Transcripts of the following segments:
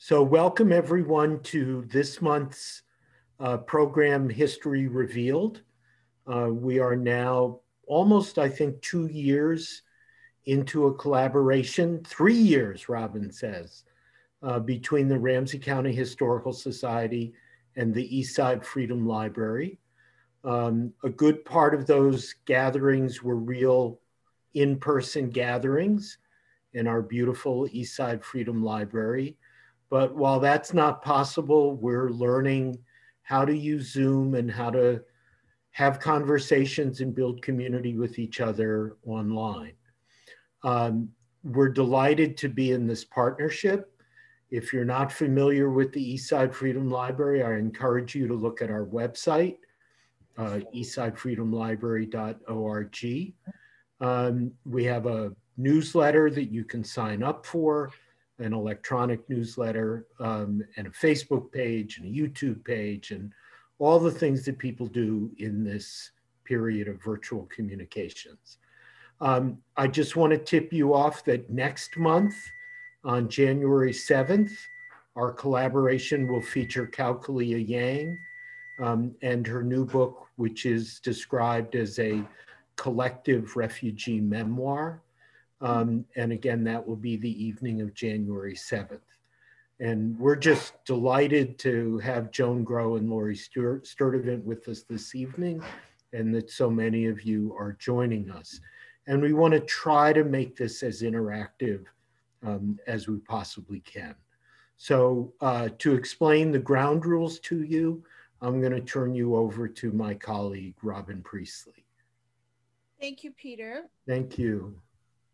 So welcome everyone to this month's uh, program History Revealed. Uh, we are now almost, I think, two years into a collaboration, three years, Robin says, uh, between the Ramsey County Historical Society and the Eastside Freedom Library. Um, a good part of those gatherings were real in-person gatherings in our beautiful Eastside Freedom Library. But while that's not possible, we're learning how to use Zoom and how to have conversations and build community with each other online. Um, we're delighted to be in this partnership. If you're not familiar with the Eastside Freedom Library, I encourage you to look at our website, uh, eastsidefreedomlibrary.org. Um, we have a newsletter that you can sign up for, an electronic newsletter, um, and a Facebook page and a YouTube page, and all the things that people do in this period of virtual communications. Um, I just want to tip you off that next month, on January 7th, our collaboration will feature Kao Kalia Yang um, and her new book, which is described as a collective refugee memoir. Um, and again, that will be the evening of January 7th. And we're just delighted to have Joan Growe and Lori Sturdevant with us this evening, and that so many of you are joining us. And we want to try to make this as interactive um, as we possibly can. So uh, to explain the ground rules to you, I'm going to turn you over to my colleague, Robin Priestley. Thank you, Peter. Thank you.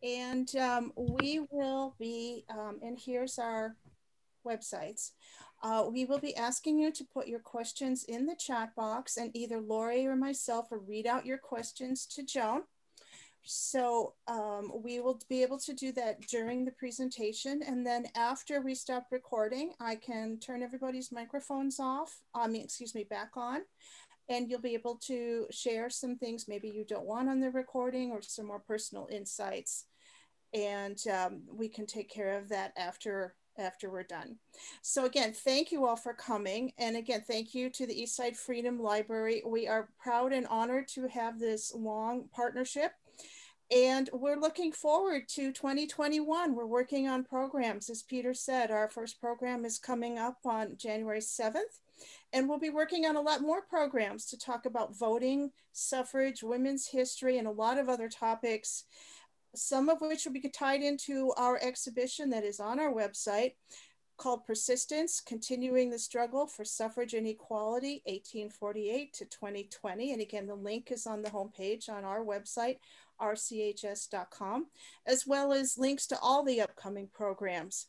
And um, we will be, um, and here's our websites. Uh, we will be asking you to put your questions in the chat box and either Lori or myself will read out your questions to Joan. So um, we will be able to do that during the presentation. And then after we stop recording, I can turn everybody's microphones off, mean, excuse me, back on. And you'll be able to share some things maybe you don't want on the recording or some more personal insights. And um, we can take care of that after after we're done. So again, thank you all for coming. And again, thank you to the Eastside Freedom Library. We are proud and honored to have this long partnership and we're looking forward to 2021. We're working on programs. As Peter said, our first program is coming up on January 7th. And we'll be working on a lot more programs to talk about voting, suffrage, women's history, and a lot of other topics, some of which will be tied into our exhibition that is on our website called Persistence, Continuing the Struggle for Suffrage and Equality, 1848 to 2020. And again, the link is on the homepage on our website rchs.com, as well as links to all the upcoming programs.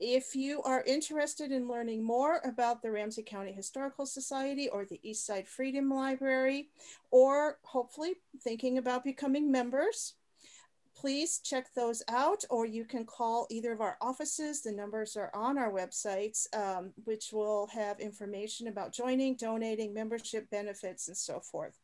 If you are interested in learning more about the Ramsey County Historical Society or the Eastside Freedom Library, or hopefully thinking about becoming members, please check those out, or you can call either of our offices. The numbers are on our websites, um, which will have information about joining, donating, membership benefits, and so forth.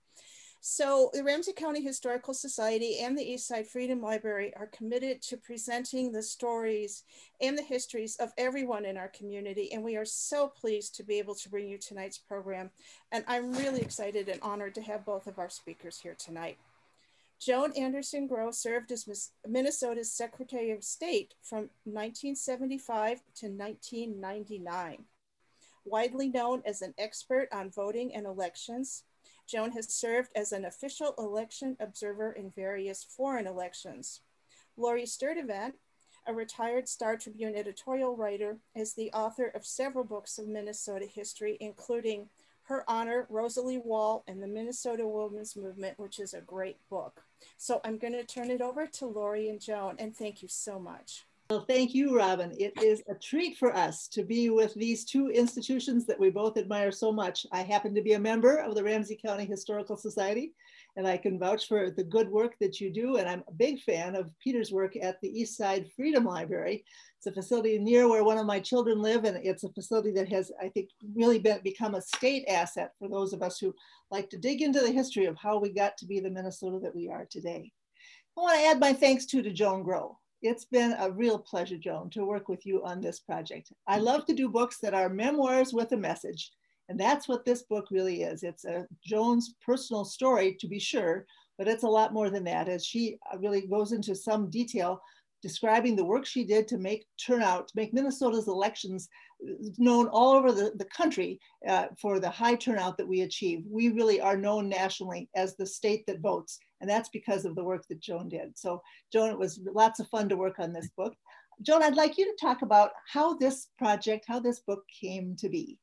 So the Ramsey County Historical Society and the Eastside Freedom Library are committed to presenting the stories and the histories of everyone in our community. And we are so pleased to be able to bring you tonight's program. And I'm really excited and honored to have both of our speakers here tonight. Joan Anderson Growe served as Minnesota's Secretary of State from 1975 to 1999. Widely known as an expert on voting and elections, Joan has served as an official election observer in various foreign elections. Lori Sturdevant, a retired Star Tribune editorial writer, is the author of several books of Minnesota history, including Her Honor, Rosalie Wahl, and the Minnesota Women's Movement, which is a great book. So I'm going to turn it over to Lori and Joan, and thank you so much. Well, thank you, Robin. It is a treat for us to be with these two institutions that we both admire so much. I happen to be a member of the Ramsey County Historical Society, and I can vouch for the good work that you do. And I'm a big fan of Peter's work at the East Side Freedom Library. It's a facility near where one of my children live, and it's a facility that has, I think, really been, become a state asset for those of us who like to dig into the history of how we got to be the Minnesota that we are today. I want to add my thanks too to Joan Growe. It's been a real pleasure, Joan, to work with you on this project. I love to do books that are memoirs with a message. And that's what this book really is. It's a Joan's personal story, to be sure, but it's a lot more than that as she uh, really goes into some detail describing the work she did to make turnout, to make Minnesota's elections uh, known all over the, the country uh, for the high turnout that we achieve. We really are known nationally as the state that votes, and that's because of the work that Joan did. So Joan, it was lots of fun to work on this book. Joan, I'd like you to talk about how this project, how this book came to be.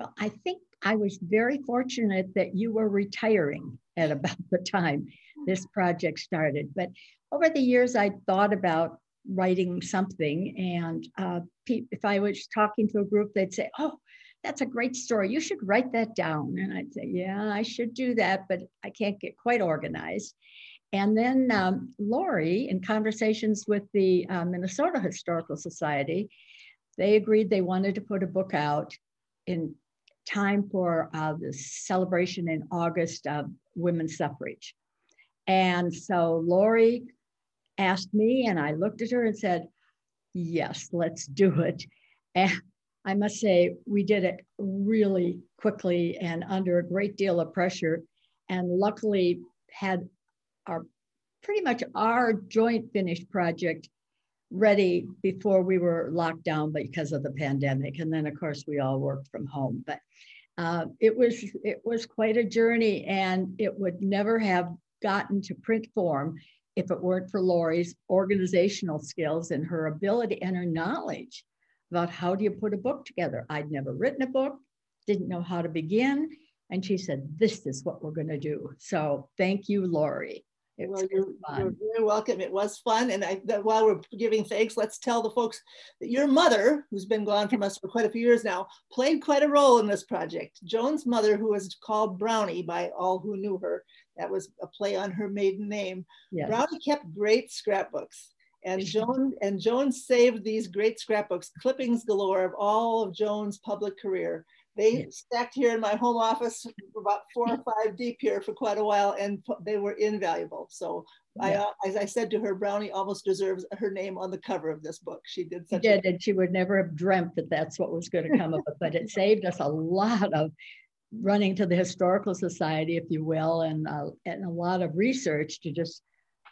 Well, I think I was very fortunate that you were retiring at about the time this project started. But over the years, I thought about writing something. And uh, if I was talking to a group, they'd say, Oh, that's a great story. You should write that down. And I'd say, Yeah, I should do that, but I can't get quite organized. And then um, Lori, in conversations with the uh, Minnesota Historical Society, they agreed they wanted to put a book out in time for uh, the celebration in August of women's suffrage. And so Lori asked me, and I looked at her and said, Yes, let's do it. And I must say, we did it really quickly and under a great deal of pressure. And luckily, had our pretty much our joint finished project ready before we were locked down because of the pandemic. And then, of course, we all worked from home. But uh, it was it was quite a journey, and it would never have gotten to print form if it weren't for Lori's organizational skills and her ability and her knowledge about how do you put a book together. I'd never written a book, didn't know how to begin. And she said, This is what we're going to do. So thank you, Lori. Well, you're, you're, very welcome. It was fun. And I, while we're giving thanks, let's tell the folks that your mother, who's been gone from us for quite a few years now, played quite a role in this project. Joan's mother, who was called Brownie by all who knew her, that was a play on her maiden name. Yes. Brownie kept great scrapbooks. And Joan and Joan saved these great scrapbooks, clippings galore of all of Joan's public career. They stacked here in my home office about four or five deep here for quite a while, and they were invaluable. So yeah. I, as I said to her, Brownie almost deserves her name on the cover of this book. She did such. She did, and she would never have dreamt that that's what was going to come of it. But it saved us a lot of running to the historical society, if you will, and uh, and a lot of research to just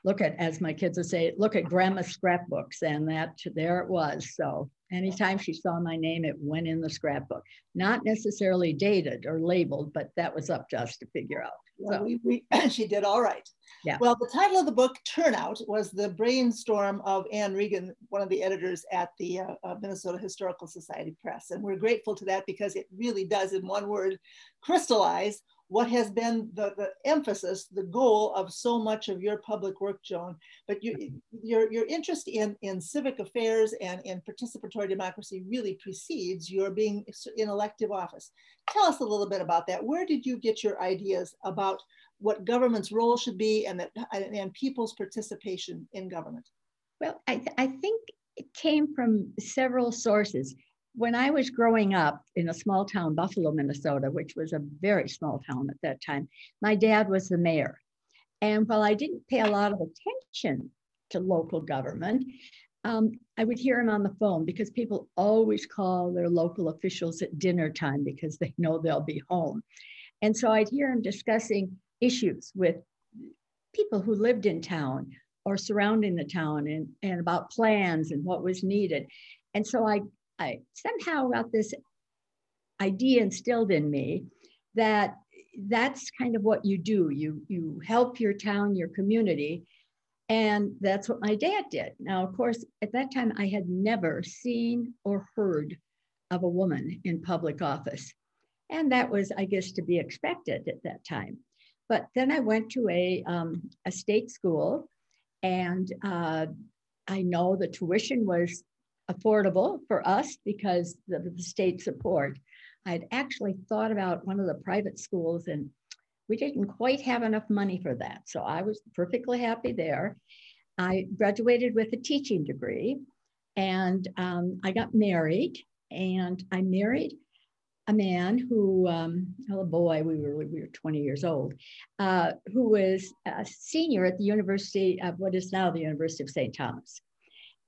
look at, as my kids would say, look at grandma's scrapbooks, and that there it was. So anytime she saw my name, it went in the scrapbook. Not necessarily dated or labeled, but that was up to us to figure out. Well, so. we, we, she did all right. Yeah. Well, the title of the book, Turnout, was the brainstorm of Ann Regan, one of the editors at the uh, uh, Minnesota Historical Society Press. And we're grateful to that because it really does, in one word, crystallize what has been the, the emphasis, the goal of so much of your public work, Joan. But you, your, your interest in, in civic affairs and in participatory democracy really precedes your being in elective office. Tell us a little bit about that. Where did you get your ideas about what government's role should be and, that, and people's participation in government? Well, I, th I think it came from several sources when I was growing up in a small town, Buffalo, Minnesota, which was a very small town at that time, my dad was the mayor. And while I didn't pay a lot of attention to local government, um, I would hear him on the phone because people always call their local officials at dinner time because they know they'll be home. And so I'd hear him discussing issues with people who lived in town or surrounding the town and, and about plans and what was needed. And so I I somehow got this idea instilled in me that that's kind of what you do. You you help your town, your community, and that's what my dad did. Now, of course, at that time, I had never seen or heard of a woman in public office, and that was, I guess, to be expected at that time. But then I went to a um, a state school, and uh, I know the tuition was affordable for us because of the state support. I'd actually thought about one of the private schools and we didn't quite have enough money for that. So I was perfectly happy there. I graduated with a teaching degree and um, I got married and I married a man who, um, oh boy, we were we were 20 years old, uh, who was a senior at the University of what is now the University of St. Thomas,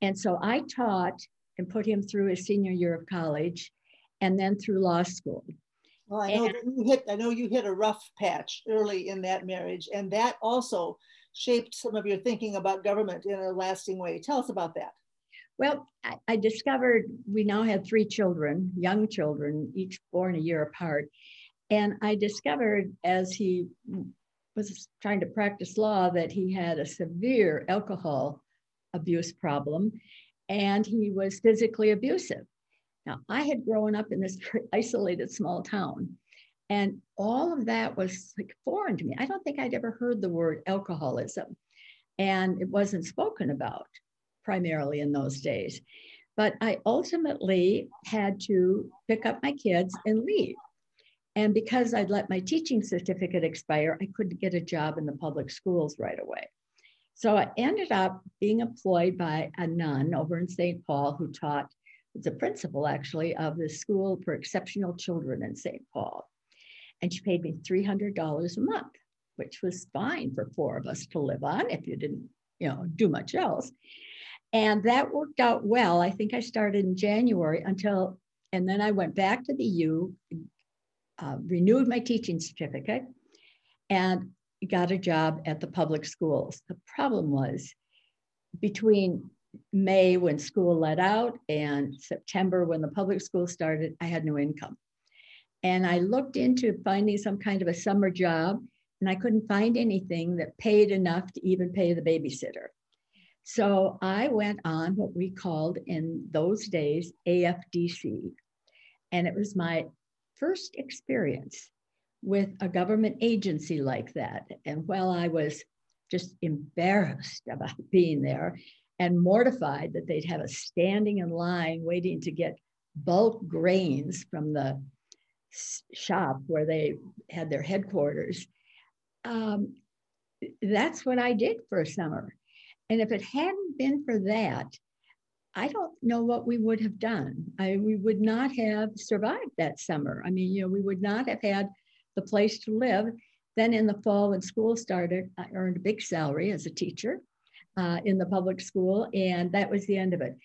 and so I taught and put him through his senior year of college, and then through law school. Well, I know you hit. I know you hit a rough patch early in that marriage, and that also shaped some of your thinking about government in a lasting way. Tell us about that. Well, I, I discovered we now had three children, young children, each born a year apart. And I discovered as he was trying to practice law that he had a severe alcohol abuse problem and he was physically abusive. Now, I had grown up in this isolated small town, and all of that was like foreign to me. I don't think I'd ever heard the word alcoholism, and it wasn't spoken about primarily in those days. But I ultimately had to pick up my kids and leave. And because I'd let my teaching certificate expire, I couldn't get a job in the public schools right away. So I ended up being employed by a nun over in St. Paul who taught, was a principal actually of the school for exceptional children in St. Paul. And she paid me $300 a month, which was fine for four of us to live on if you didn't, you know, do much else. And that worked out well. I think I started in January until, and then I went back to the U, uh, renewed my teaching certificate, and got a job at the public schools. The problem was between May when school let out and September when the public school started, I had no income. And I looked into finding some kind of a summer job and I couldn't find anything that paid enough to even pay the babysitter. So I went on what we called in those days AFDC. And it was my first experience with a government agency like that. And while I was just embarrassed about being there and mortified that they'd have us standing in line waiting to get bulk grains from the shop where they had their headquarters, um, that's what I did for a summer. And if it hadn't been for that, I don't know what we would have done. I, we would not have survived that summer. I mean, you know, we would not have had the place to live. Then in the fall, when school started, I earned a big salary as a teacher uh, in the public school, and that was the end of it.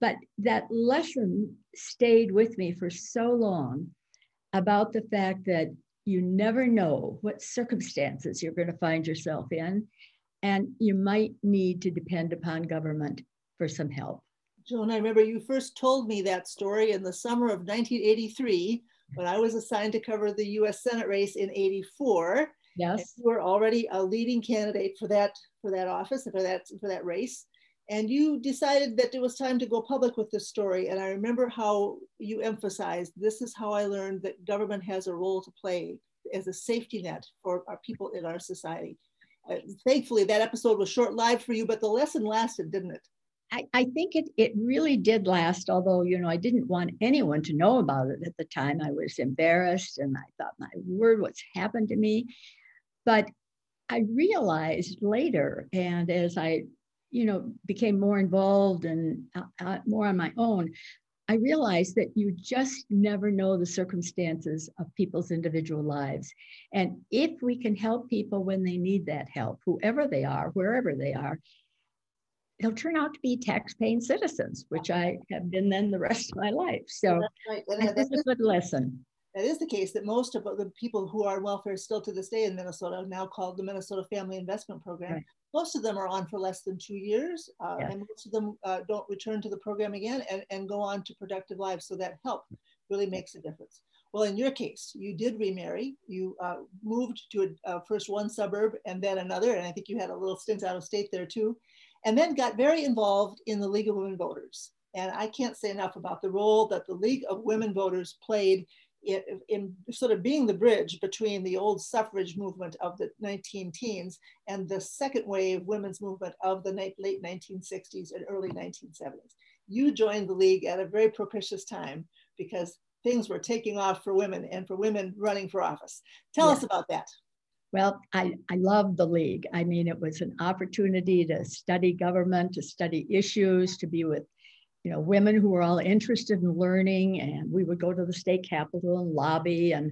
But that lesson stayed with me for so long about the fact that you never know what circumstances you're going to find yourself in and you might need to depend upon government for some help. Joan, I remember you first told me that story in the summer of 1983 when I was assigned to cover the US Senate race in 84. Yes. You were already a leading candidate for that for that office for that for that race. And you decided that it was time to go public with this story. And I remember how you emphasized this is how I learned that government has a role to play as a safety net for our people in our society uh, thankfully that episode was short lived for you, but the lesson lasted, didn't it? I, I think it, it really did last, although, you know, I didn't want anyone to know about it at the time. I was embarrassed and I thought, my word, what's happened to me? But I realized later, and as I, you know, became more involved and uh, uh more on my own, I realized that you just never know the circumstances of people's individual lives. And if we can help people when they need that help, whoever they are, wherever they are, they'll turn out to be tax-paying citizens, which I have been then the rest of my life. So right. that's a good lesson that is the case that most of the people who are on welfare still to this day in Minnesota, now called the Minnesota Family Investment Program, right. most of them are on for less than two years, uh, and most of them uh, don't return to the program again and, and go on to productive lives. So that help really makes a difference. Well, in your case, you did remarry. You uh, moved to a, uh, first one suburb and then another, and I think you had a little stint out of state there too, and then got very involved in the League of Women Voters. And I can't say enough about the role that the League of Women Voters played in, in, sort of being the bridge between the old suffrage movement of the 19 teens and the second wave women's movement of the late 1960s and early 1970s. You joined the league at a very propitious time because things were taking off for women and for women running for office. Tell yeah. us about that. Well, I, I love the league. I mean, it was an opportunity to study government, to study issues, to be with you know, women who were all interested in learning, and we would go to the state capitol and lobby. And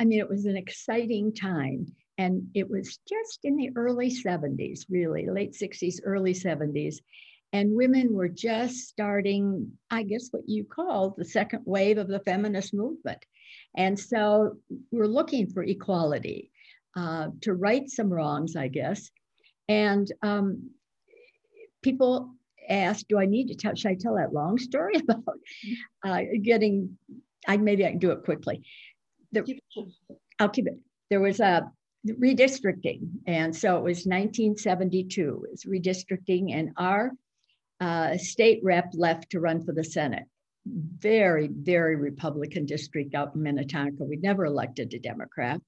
I mean, it was an exciting time. And it was just in the early 70s, really, late 60s, early 70s. And women were just starting, I guess, what you call the second wave of the feminist movement. And so we're looking for equality, uh, to right some wrongs, I guess. And um, people asked, do I need to tell, should I tell that long story about uh, getting, I maybe I can do it quickly. The, I'll keep it. There was a redistricting. And so it was 1972, it was redistricting and our uh, state rep left to run for the Senate. Very, very Republican district out in Minnetonka. We never elected a Democrat.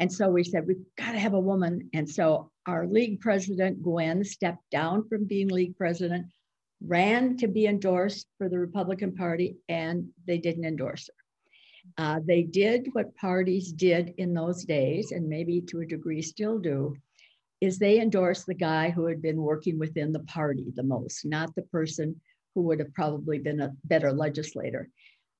And so we said, we've got to have a woman. And so our league president, Gwen, stepped down from being league president, ran to be endorsed for the Republican Party, and they didn't endorse her. Uh, they did what parties did in those days, and maybe to a degree still do, is they endorsed the guy who had been working within the party the most, not the person who would have probably been a better legislator.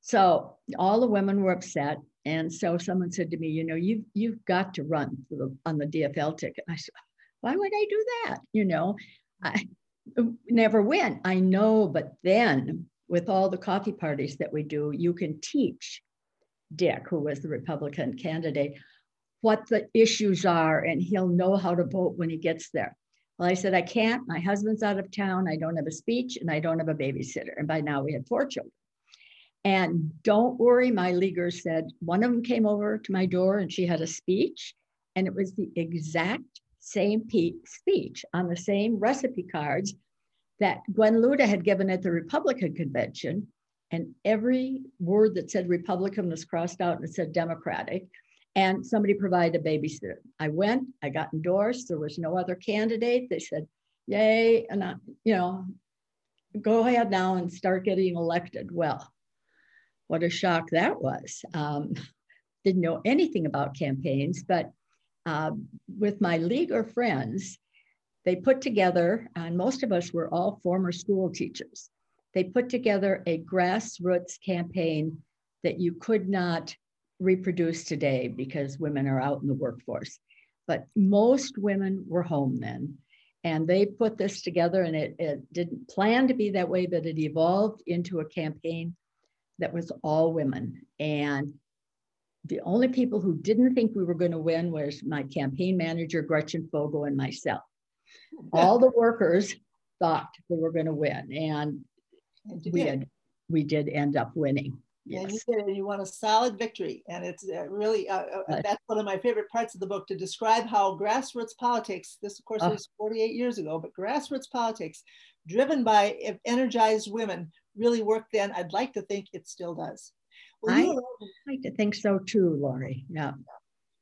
So all the women were upset. And so someone said to me, you know, you've you've got to run the, on the DFL ticket. I said, why would I do that? You know, I never went. I know, but then with all the coffee parties that we do, you can teach Dick, who was the Republican candidate, what the issues are, and he'll know how to vote when he gets there. Well, I said, I can't. My husband's out of town. I don't have a speech and I don't have a babysitter. And by now we had four children. And don't worry, my leaguer said, one of them came over to my door and she had a speech, and it was the exact same speech on the same recipe cards that Gwen Luda had given at the Republican convention. And every word that said Republican was crossed out and it said Democratic. And somebody provided a babysitter. I went, I got endorsed. There was no other candidate. They said, Yay. And I, you know, go ahead now and start getting elected. Well, what a shock that was. Um, didn't know anything about campaigns, but uh, with my leaguer friends, they put together, and most of us were all former school teachers. They put together a grassroots campaign that you could not reproduce today because women are out in the workforce. But most women were home then. And they put this together, and it, it didn't plan to be that way, but it evolved into a campaign that was all women. And the only people who didn't think we were going to win was my campaign manager, Gretchen Fogel, and myself. All the workers thought we were going to win. And, we, had, we did end up winning. Yes. And you did, you won a solid victory. And it's uh, really, uh, uh, that's one of my favorite parts of the book to describe how grassroots politics, this of course uh, was 48 years ago, but grassroots politics driven by energized women really worked then. I'd like to think it still does. Well, I like to think so too, Lori. Yeah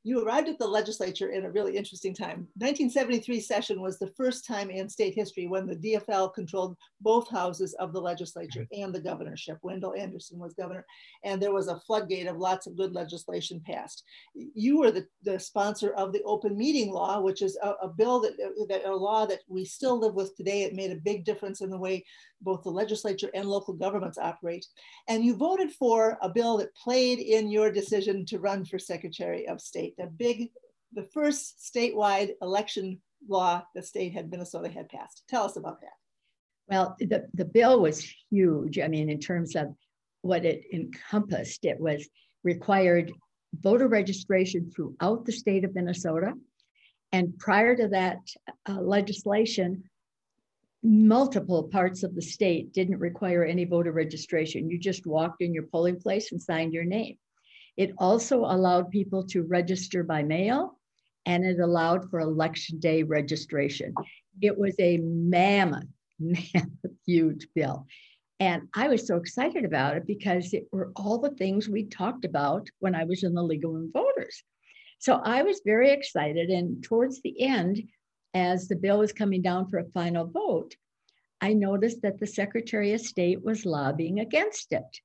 you arrived at the legislature in a really interesting time. 1973 session was the first time in state history when the DFL controlled both houses of the legislature mm-hmm. and the governorship. Wendell Anderson was governor, and there was a floodgate of lots of good legislation passed. You were the, the sponsor of the open meeting law, which is a, a bill that, that a law that we still live with today. It made a big difference in the way both the legislature and local governments operate. And you voted for a bill that played in your decision to run for Secretary of State the big, the first statewide election law the state had, Minnesota had passed. Tell us about that. Well, the, the bill was huge. I mean, in terms of what it encompassed, it was required voter registration throughout the state of Minnesota. And prior to that uh, legislation, multiple parts of the state didn't require any voter registration. You just walked in your polling place and signed your name. It also allowed people to register by mail and it allowed for election day registration. It was a mammoth, mammoth, huge bill. And I was so excited about it because it were all the things we talked about when I was in the League of Women Voters. So I was very excited. And towards the end, as the bill was coming down for a final vote, I noticed that the Secretary of State was lobbying against it.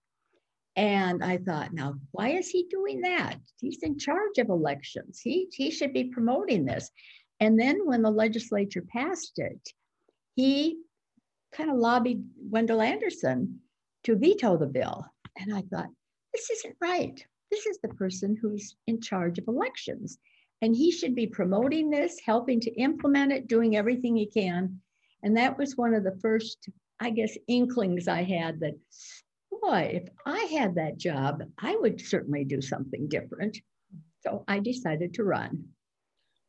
And I thought, now, why is he doing that? He's in charge of elections. He, he should be promoting this. And then when the legislature passed it, he kind of lobbied Wendell Anderson to veto the bill. And I thought, this isn't right. This is the person who's in charge of elections. And he should be promoting this, helping to implement it, doing everything he can. And that was one of the first, I guess, inklings I had that, boy, if I had that job, I would certainly do something different. So I decided to run.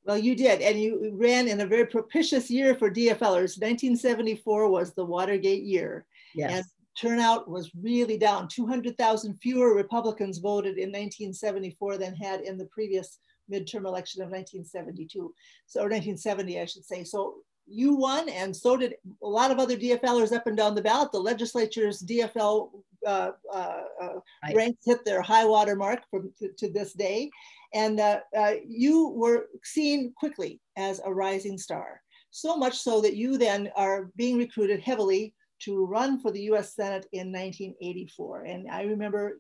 Well, you did, and you ran in a very propitious year for DFLers. 1974 was the Watergate year. Yes. And turnout was really down. 200,000 fewer Republicans voted in 1974 than had in the previous midterm election of 1972, so or 1970, I should say. So you won, and so did a lot of other DFLers up and down the ballot. The legislature's DFL uh, uh, uh, right. ranks hit their high water mark from to, to this day, and uh, uh, you were seen quickly as a rising star. So much so that you then are being recruited heavily to run for the US Senate in 1984. And I remember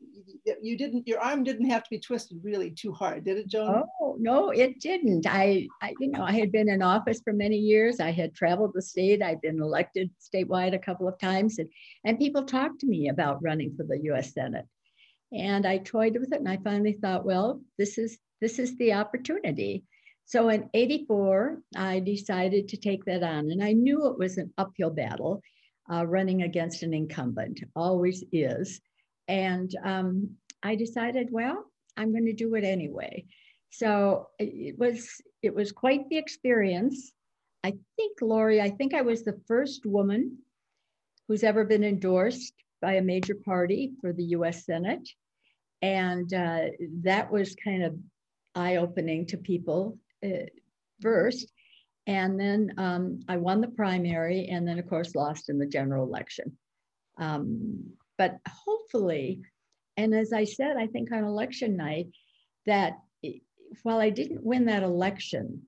you didn't, your arm didn't have to be twisted really too hard, did it, Joan? Oh, no, it didn't. I, I, you know, I had been in office for many years. I had traveled the state. I'd been elected statewide a couple of times. And, and people talked to me about running for the US Senate. And I toyed with it and I finally thought, well, this is, this is the opportunity. So in 84, I decided to take that on. And I knew it was an uphill battle uh, running against an incumbent, always is. And um, I decided, well, I'm going to do it anyway. So it was it was quite the experience. I think, Lori, I think I was the first woman who's ever been endorsed by a major party for the U.S. Senate, and uh, that was kind of eye-opening to people uh, first. And then um, I won the primary and then, of course, lost in the general election. Um, but hopefully, and as I said, I think on election night, that while I didn't win that election,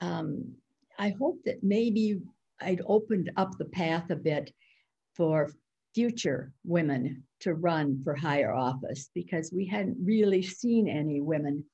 um, I hope that maybe I'd opened up the path a bit for future women to run for higher office because we hadn't really seen any women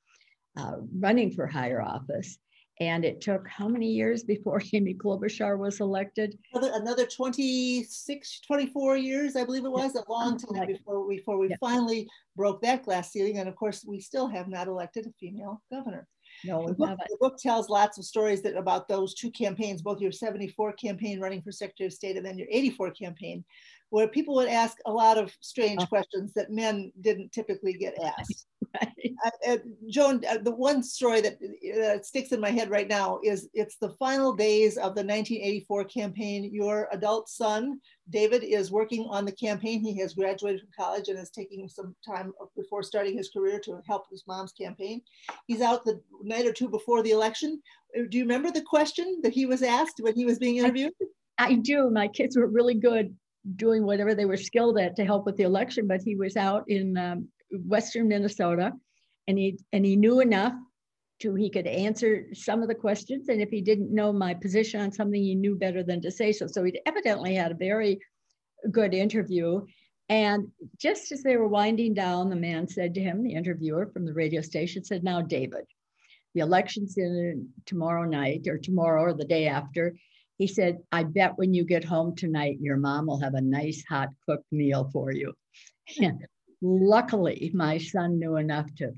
uh, running for higher office. And it took how many years before Amy Klobuchar was elected? Another, another 26, 24 years, I believe it was, a long time before, before we yeah. finally broke that glass ceiling. And of course, we still have not elected a female governor. No, the book, the book, tells lots of stories that about those two campaigns, both your 74 campaign running for Secretary of State and then your 84 campaign, where people would ask a lot of strange oh. questions that men didn't typically get asked. Right. Uh, uh, Joan, uh, the one story that sticks in my head right now is it's the final days of the 1984 campaign. Your adult son, David, is working on the campaign. He has graduated from college and is taking some time before starting his career to help his mom's campaign. He's out the night or two before the election. Uh, do you remember the question that he was asked when he was being interviewed? I, I do. My kids were really good doing whatever they were skilled at to help with the election, but he was out in um, Western Minnesota and he, and he knew enough to, he could answer some of the questions. And if he didn't know my position on something, he knew better than to say so. So he evidently had a very good interview. And just as they were winding down, the man said to him, the interviewer from the radio station said, now, David, the election's in tomorrow night or tomorrow or the day after. He said, I bet when you get home tonight, your mom will have a nice hot cooked meal for you. luckily, my son knew enough to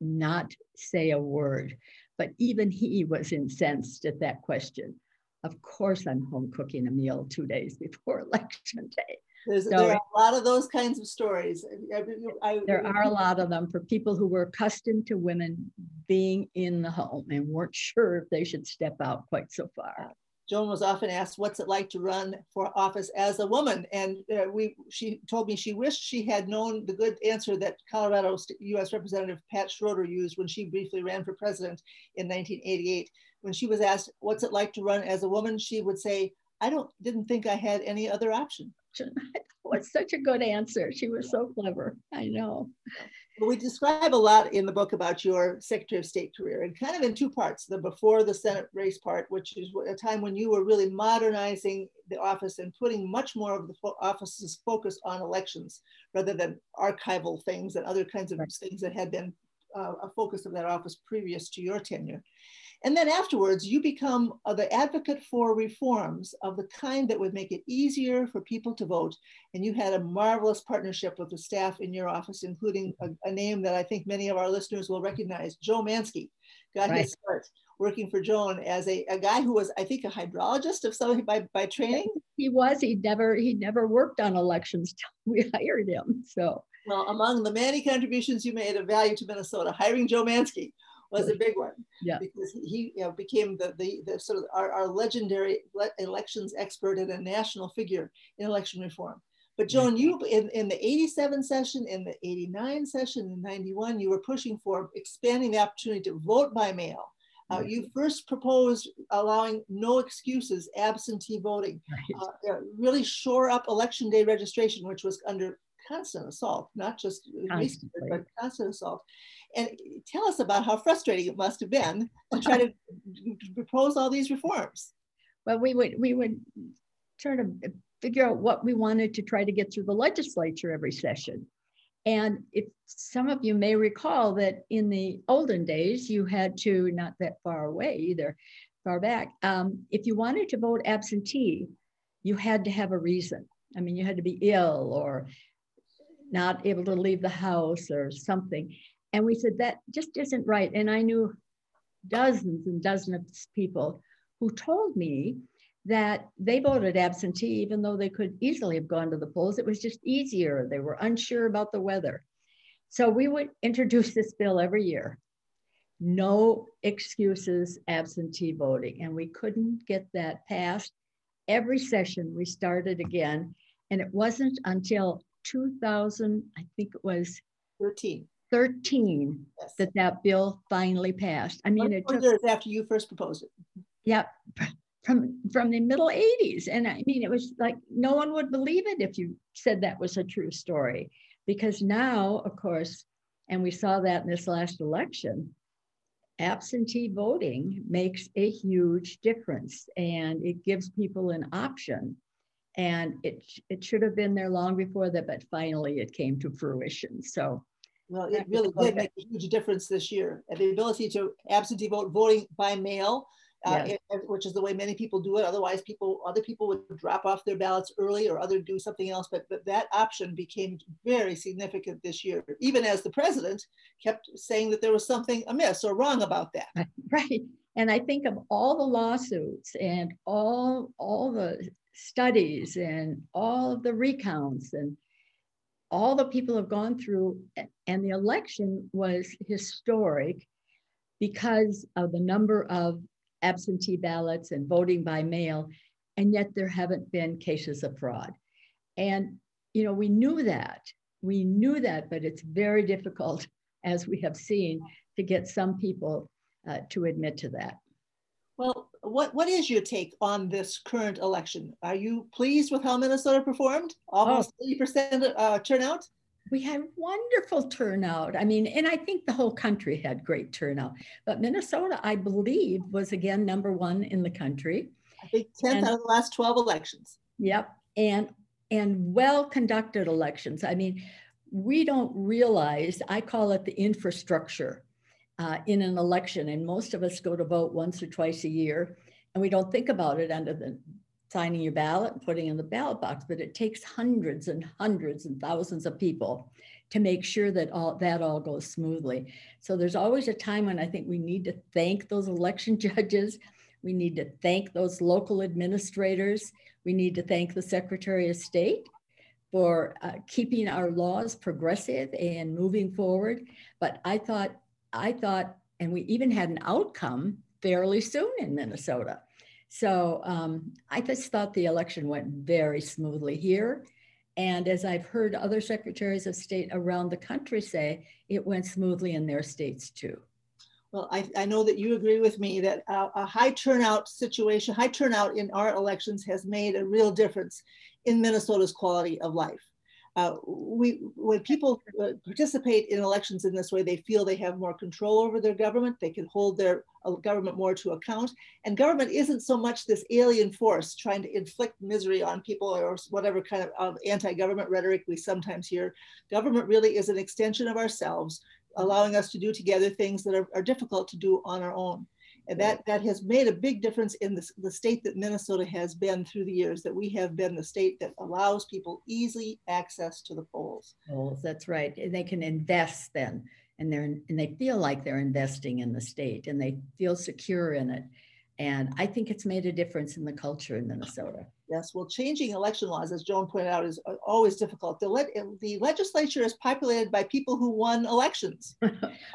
not say a word, but even he was incensed at that question. Of course, I'm home cooking a meal two days before election day. So, there are a lot of those kinds of stories. I, I, there are a lot of them for people who were accustomed to women being in the home and weren't sure if they should step out quite so far. Joan was often asked, "What's it like to run for office as a woman?" And uh, we, she told me she wished she had known the good answer that Colorado U.S. Representative Pat Schroeder used when she briefly ran for president in 1988. When she was asked, "What's it like to run as a woman?" she would say, "I don't, didn't think I had any other option." was such a good answer. She was so clever. I know. We describe a lot in the book about your Secretary of State career and kind of in two parts the before the Senate race part, which is a time when you were really modernizing the office and putting much more of the office's focus on elections rather than archival things and other kinds of right. things that had been uh, a focus of that office previous to your tenure. And then afterwards, you become uh, the advocate for reforms of the kind that would make it easier for people to vote. And you had a marvelous partnership with the staff in your office, including a, a name that I think many of our listeners will recognize, Joe Mansky, got right. his start working for Joan as a, a guy who was, I think, a hydrologist of some by, by training. He was. He never he never worked on elections till we hired him. So well, among the many contributions you made of value to Minnesota, hiring Joe Mansky was a big one. Yeah. Because he you know, became the, the, the sort of our, our legendary elections expert and a national figure in election reform. But Joan, you in, in the 87 session, in the 89 session, in 91, you were pushing for expanding the opportunity to vote by mail. Uh, you first proposed allowing no excuses absentee voting, right. uh, really shore up election day registration, which was under constant assault, not just uh, recent, but constant assault. And eh, tell us about how frustrating it must have been to try to propose all these reforms. Well, we would we would try to eh, figure out what we wanted to try to get through the legislature every session. And if some of you may recall that in the olden days, you had to, not that far away either, far back, um, if you wanted to vote absentee, you had to have a reason. I mean, you had to be ill or not able to leave the house or something. And we said, that just isn't right. And I knew dozens and dozens of people who told me that they voted absentee, even though they could easily have gone to the polls. It was just easier. They were unsure about the weather. So we would introduce this bill every year. No excuses absentee voting. And we couldn't get that passed. Every session we started again. And it wasn't until 2000, I think it was 13. 13 yes. that that bill finally passed. I mean, it took years after you first proposed it. Yeah, from from the middle 80s, and I mean, it was like no one would believe it if you said that was a true story, because now, of course, and we saw that in this last election, absentee voting makes a huge difference, and it gives people an option and it it should have been there long before that, but finally it came to fruition. So. Well, it really did make a huge difference this year. And the ability to absentee vote, voting by mail, uh, it, which is the way many people do it. Otherwise, people, other people would drop off their ballots early or other do something else. But, but that option became very significant this year, even as the president kept saying that there was something amiss or wrong about that. Right. And I think of all the lawsuits and all all the studies and all of the recounts and all the people have gone through and the election was historic because of the number of absentee ballots and voting by mail and yet there haven't been cases of fraud. And you know we knew that. We knew that but it's very difficult as we have seen to get some people uh, to admit to that what, what is your take on this current election? Are you pleased with how Minnesota performed? Almost oh. 80% uh, turnout? We had wonderful turnout. I mean, and I think the whole country had great turnout. But Minnesota, I believe, was again number one in the country. I think 10th out of the last 12 elections. Yep. And and well conducted elections. I mean, we don't realize, I call it the infrastructure uh, in an election. And most of us go to vote once or twice a year, and we don't think about it under the signing your ballot and putting in the ballot box. But it takes hundreds and hundreds and thousands of people to make sure that all that all goes smoothly. So there's always a time when I think we need to thank those election judges. We need to thank those local administrators. We need to thank the Secretary of State for uh, keeping our laws progressive and moving forward. But I thought I thought, and we even had an outcome fairly soon in Minnesota. So um, I just thought the election went very smoothly here. And as I've heard other secretaries of state around the country say, it went smoothly in their states too. Well, I, I know that you agree with me that a, a high turnout situation, high turnout in our elections has made a real difference in Minnesota's quality of life. Uh, we, when people uh, participate in elections in this way, they feel they have more control over their government. They can hold their uh, government more to account. And government isn't so much this alien force trying to inflict misery on people or whatever kind of, of anti-government rhetoric we sometimes hear. Government really is an extension of ourselves allowing us to do together things that are, are difficult to do on our own. And that, that has made a big difference in the, the state that Minnesota has been through the years, that we have been the state that allows people easy access to the polls. Polls, that's right. And they can invest then and they're and they feel like they're investing in the state and they feel secure in it. And I think it's made a difference in the culture in Minnesota. Yes, well, changing election laws, as Joan pointed out, is always difficult. The, le the legislature is populated by people who won elections.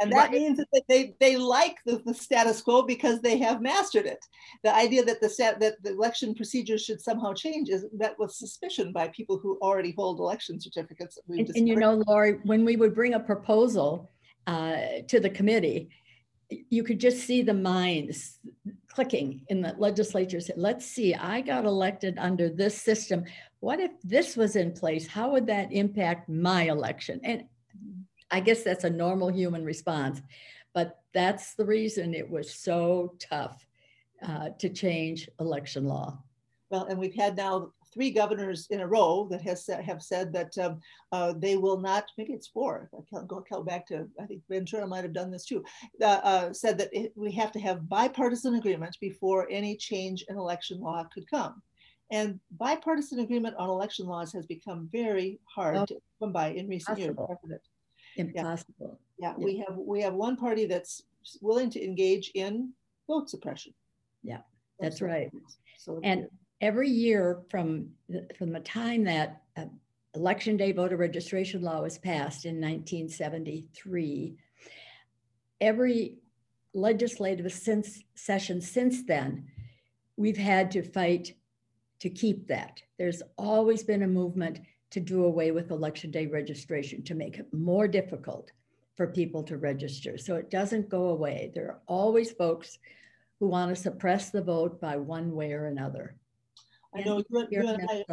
And that right. means that they, they like the, the status quo because they have mastered it. The idea that the, that the election procedures should somehow change is met with suspicion by people who already hold election certificates. And, and, you know, Lori, when we would bring a proposal uh, to the committee, you could just see the minds clicking in the legislature said, let's see, I got elected under this system. What if this was in place? How would that impact my election? And I guess that's a normal human response, but that's the reason it was so tough uh, to change election law. Well, and we've had now three governors in a row that has have said that um, uh, they will not. Maybe it's four. I can't go, go back to. I think Ventura might have done this too. Uh, uh, said that it, we have to have bipartisan agreement before any change in election law could come. And bipartisan agreement on election laws has become very hard oh, to come by in recent impossible. years. Impossible. Yeah. yeah, we have we have one party that's willing to engage in vote suppression. Yeah, that's right. So and every year from the, from the time that uh, election day voter registration law was passed in 1973 every legislative since, session since then we've had to fight to keep that. There's always been a movement to do away with election day registration to make it more difficult for people to register. So it doesn't go away. There are always folks who want to suppress the vote by one way or another I know you, you and I,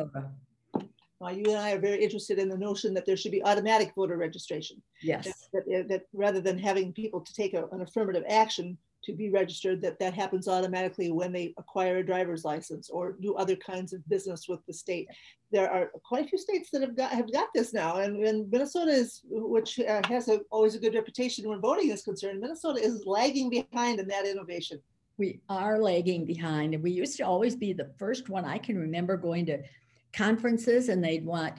uh, you and I are very interested in the notion that there should be automatic voter registration. Yes. That, that, that rather than having people to take a, an affirmative action to be registered, that that happens automatically when they acquire a driver's license or do other kinds of business with the state. There are quite a few states that have got have got this now, and, and Minnesota is, which uh, has a, always a good reputation when voting is concerned. Minnesota is lagging behind in that innovation we are lagging behind. And we used to always be the first one. I can remember going to conferences and they'd want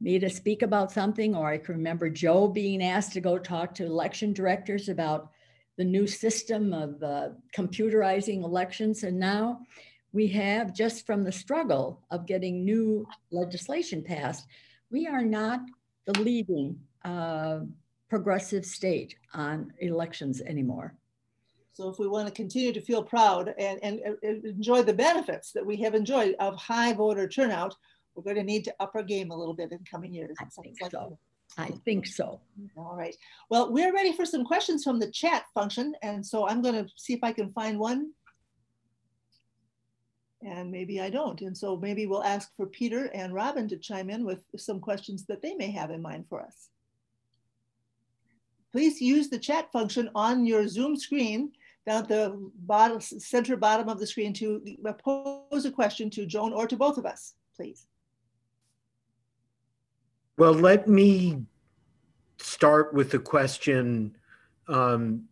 me to speak about something, or I can remember Joe being asked to go talk to election directors about the new system of uh, computerizing elections. And now we have, just from the struggle of getting new legislation passed, we are not the leading uh, progressive state on elections anymore. So if we want to continue to feel proud and, and, and, enjoy the benefits that we have enjoyed of high voter turnout, we're going to need to up our game a little bit in coming years. I think like so. I think so. All right. Well, we're ready for some questions from the chat function. And so I'm going to see if I can find one. And maybe I don't. And so maybe we'll ask for Peter and Robin to chime in with some questions that they may have in mind for us. Please use the chat function on your Zoom screen down at the bottom, center bottom of the screen to pose a question to Joan or to both of us, please. Well, let me start with the question. Um,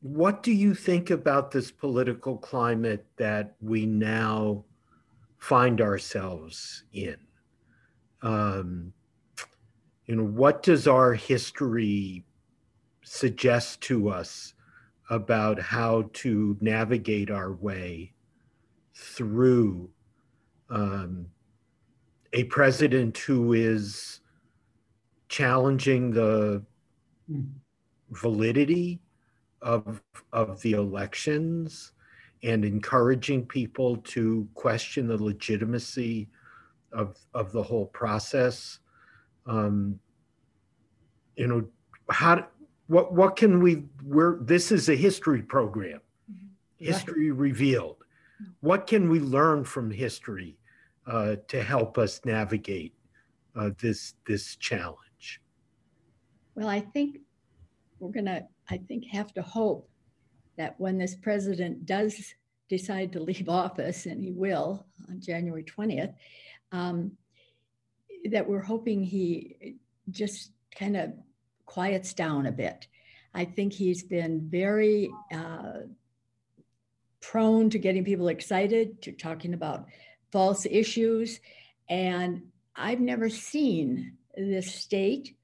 what do you think about this political climate that we now find ourselves in? Um, you know, what does our history suggest to us about how to navigate our way through um, a president who is challenging the validity of, of the elections and encouraging people to question the legitimacy of, of the whole process. Um, you know, how, what what can we we're this is a history program mm-hmm. history right. revealed what can we learn from history uh, to help us navigate uh, this this challenge well i think we're gonna i think have to hope that when this president does decide to leave office and he will on january 20th um, that we're hoping he just kind of quiets down a bit. I think he's been very uh, prone to getting people excited, to talking about false issues. And I've never seen this state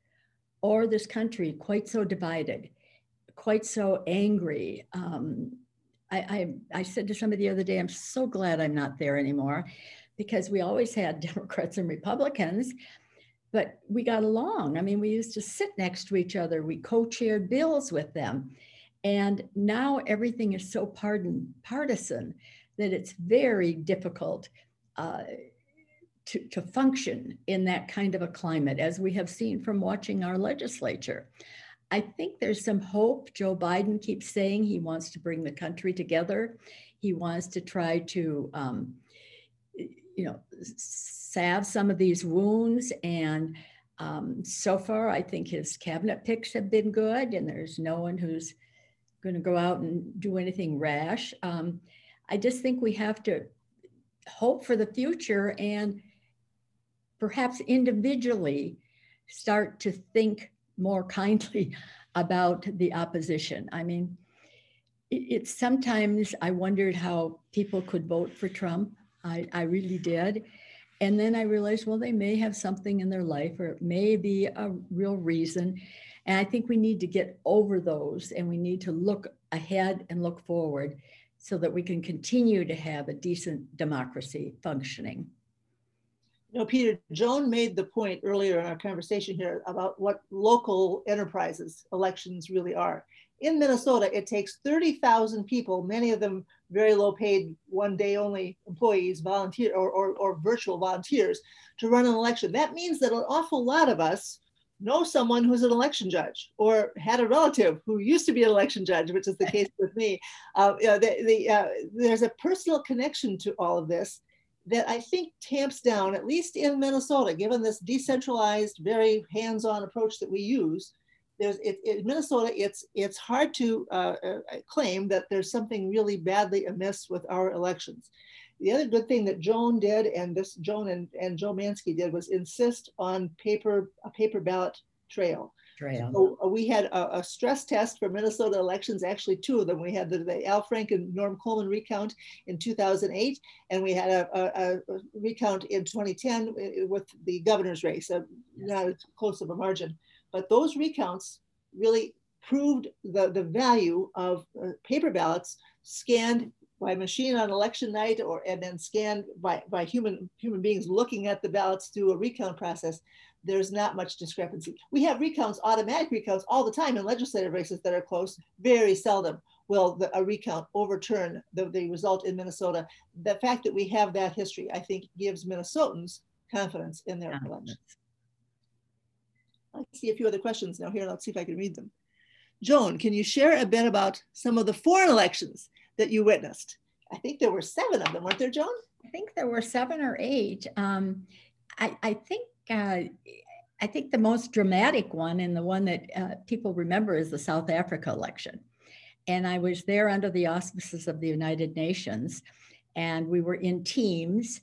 or this country quite so divided, quite so angry. Um, I, I, I said to somebody the other day, I'm so glad I'm not there anymore because we always had Democrats and Republicans, but we got along. I mean, we used to sit next to each other, we co chaired bills with them. And now everything is so pardon, partisan that it's very difficult uh, to, to function in that kind of a climate, as we have seen from watching our legislature. I think there's some hope. Joe Biden keeps saying he wants to bring the country together. He wants to try to, um, you know, salve some of these wounds. And um, so far, I think his cabinet picks have been good, and there's no one who's going to go out and do anything rash. Um, I just think we have to hope for the future and perhaps individually start to think more kindly about the opposition. I mean, it's it, sometimes I wondered how people could vote for Trump. I, I really did. And then I realized, well, they may have something in their life or it may be a real reason. And I think we need to get over those and we need to look ahead and look forward so that we can continue to have a decent democracy functioning. You know, Peter, Joan made the point earlier in our conversation here about what local enterprises elections really are. In Minnesota, it takes 30,000 people, many of them very low paid, one day only employees, volunteer or, or, or virtual volunteers to run an election. That means that an awful lot of us know someone who's an election judge or had a relative who used to be an election judge, which is the case with me. Uh, you know, the, the, uh, there's a personal connection to all of this that I think tamps down, at least in Minnesota, given this decentralized, very hands-on approach that we use. There's it, in Minnesota, it's it's hard to uh, uh, claim that there's something really badly amiss with our elections. The other good thing that Joan did, and this Joan and, and Joe Mansky did, was insist on paper a paper ballot trail. Trail. So uh, we had a, a, stress test for Minnesota elections, actually two of them. We had the, the Al Franken and Norm Coleman recount in 2008, and we had a, a, a recount in 2010 uh, with the governor's race, uh, not as close of a margin. But those recounts really proved the, the value of uh, paper ballots scanned by machine on election night or and then scanned by, by human human beings looking at the ballots through a recount process there's not much discrepancy. We have recounts, automatic recounts all the time in legislative races that are close. Very seldom will the, a recount overturn the, the result in Minnesota. The fact that we have that history, I think, gives Minnesotans confidence in their elections. I see a few other questions now here. Let's see if I can read them. Joan, can you share a bit about some of the foreign elections that you witnessed? I think there were seven of them, weren't there, Joan? I think there were seven or eight. Um, I, I think uh, I think the most dramatic one and the one that uh, people remember is the South Africa election. And I was there under the auspices of the United Nations, and we were in teams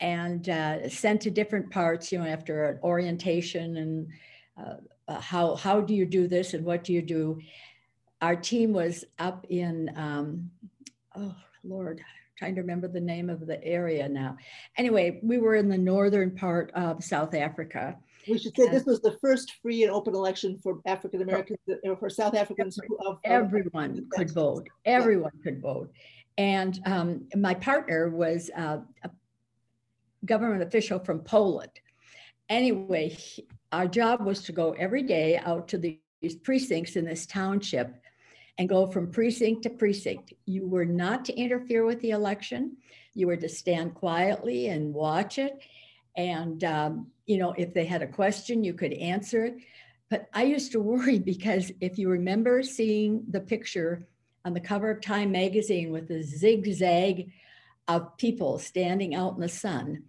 and uh, sent to different parts, you know, after an orientation and uh, uh, how, how do you do this and what do you do? Our team was up in, um, oh Lord, trying to remember the name of the area now. Anyway, we were in the northern part of South Africa. We should say and this was the first free and open election for African Americans, uh, for South Africans. Of, everyone could vote. Everyone yeah. could vote. And um, my partner was uh, a government official from Poland. Anyway, he, our job was to go every day out to these precincts in this township and go from precinct to precinct. You were not to interfere with the election. You were to stand quietly and watch it. And, um, you know, if they had a question, you could answer it. But I used to worry because if you remember seeing the picture on the cover of Time magazine with the zigzag of people standing out in the sun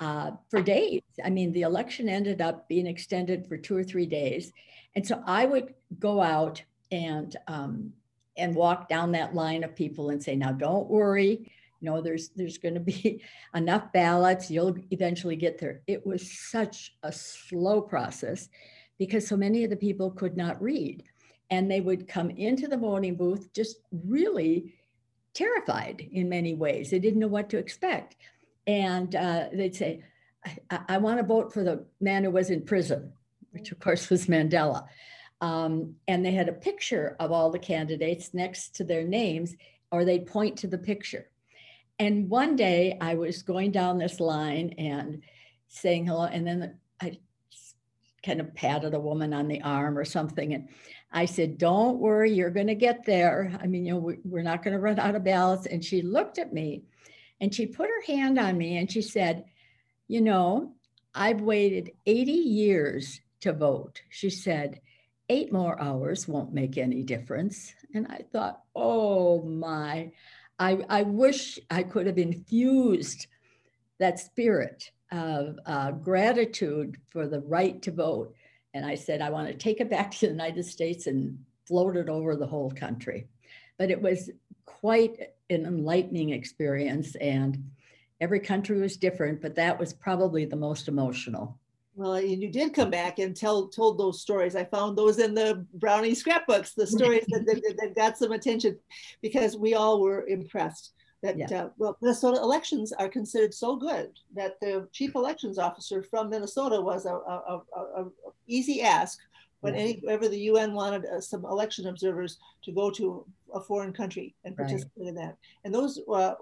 uh, for days. I mean, the election ended up being extended for two or three days. And so I would go out and um, and walk down that line of people and say, now don't worry, you know, there's there's going to be enough ballots. You'll eventually get there. It was such a slow process because so many of the people could not read. And they would come into the voting booth just really terrified in many ways. They didn't know what to expect. And uh, they'd say, I, I want to vote for the man who was in prison, which of course was Mandela. Um, and they had a picture of all the candidates next to their names, or they'd point to the picture. And one day I was going down this line and saying hello, and then I kind of patted a woman on the arm or something. And I said, Don't worry, you're going to get there. I mean, you know, we're not going to run out of ballots. And she looked at me and she put her hand on me and she said, You know, I've waited 80 years to vote. She said, Eight more hours won't make any difference. And I thought, Oh my, I, I wish I could have infused that spirit of uh, gratitude for the right to vote. And I said, I want to take it back to the United States and float it over the whole country. But it was quite an enlightening experience. And every country was different, but that was probably the most emotional. Well, and you did come back and tell told those stories. I found those in the Brownie scrapbooks, the stories that, that, that, got some attention because we all were impressed that yeah. uh, well minnesota elections are considered so good that the chief elections officer from minnesota was a, a, a, a easy ask whenever the un wanted uh, some election observers to go to a foreign country and participate right. in that and those uh,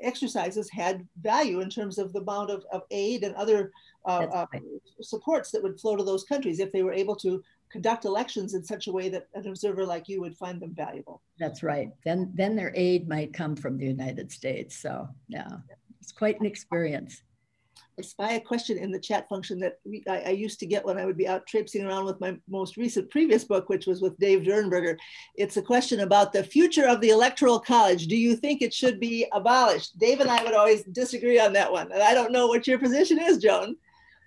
exercises had value in terms of the amount of, of aid and other uh, uh, right. supports that would flow to those countries if they were able to conduct elections in such a way that an observer like you would find them valuable. That's right. Then then their aid might come from the United States. So yeah, it's quite an experience. I spy a question in the chat function that we, I, I, used to get when I would be out traipsing around with my most recent previous book, which was with Dave Durenberger. It's a question about the future of the Electoral College. Do you think it should be abolished? Dave and I would always disagree on that one. And I don't know what your position is, Joan.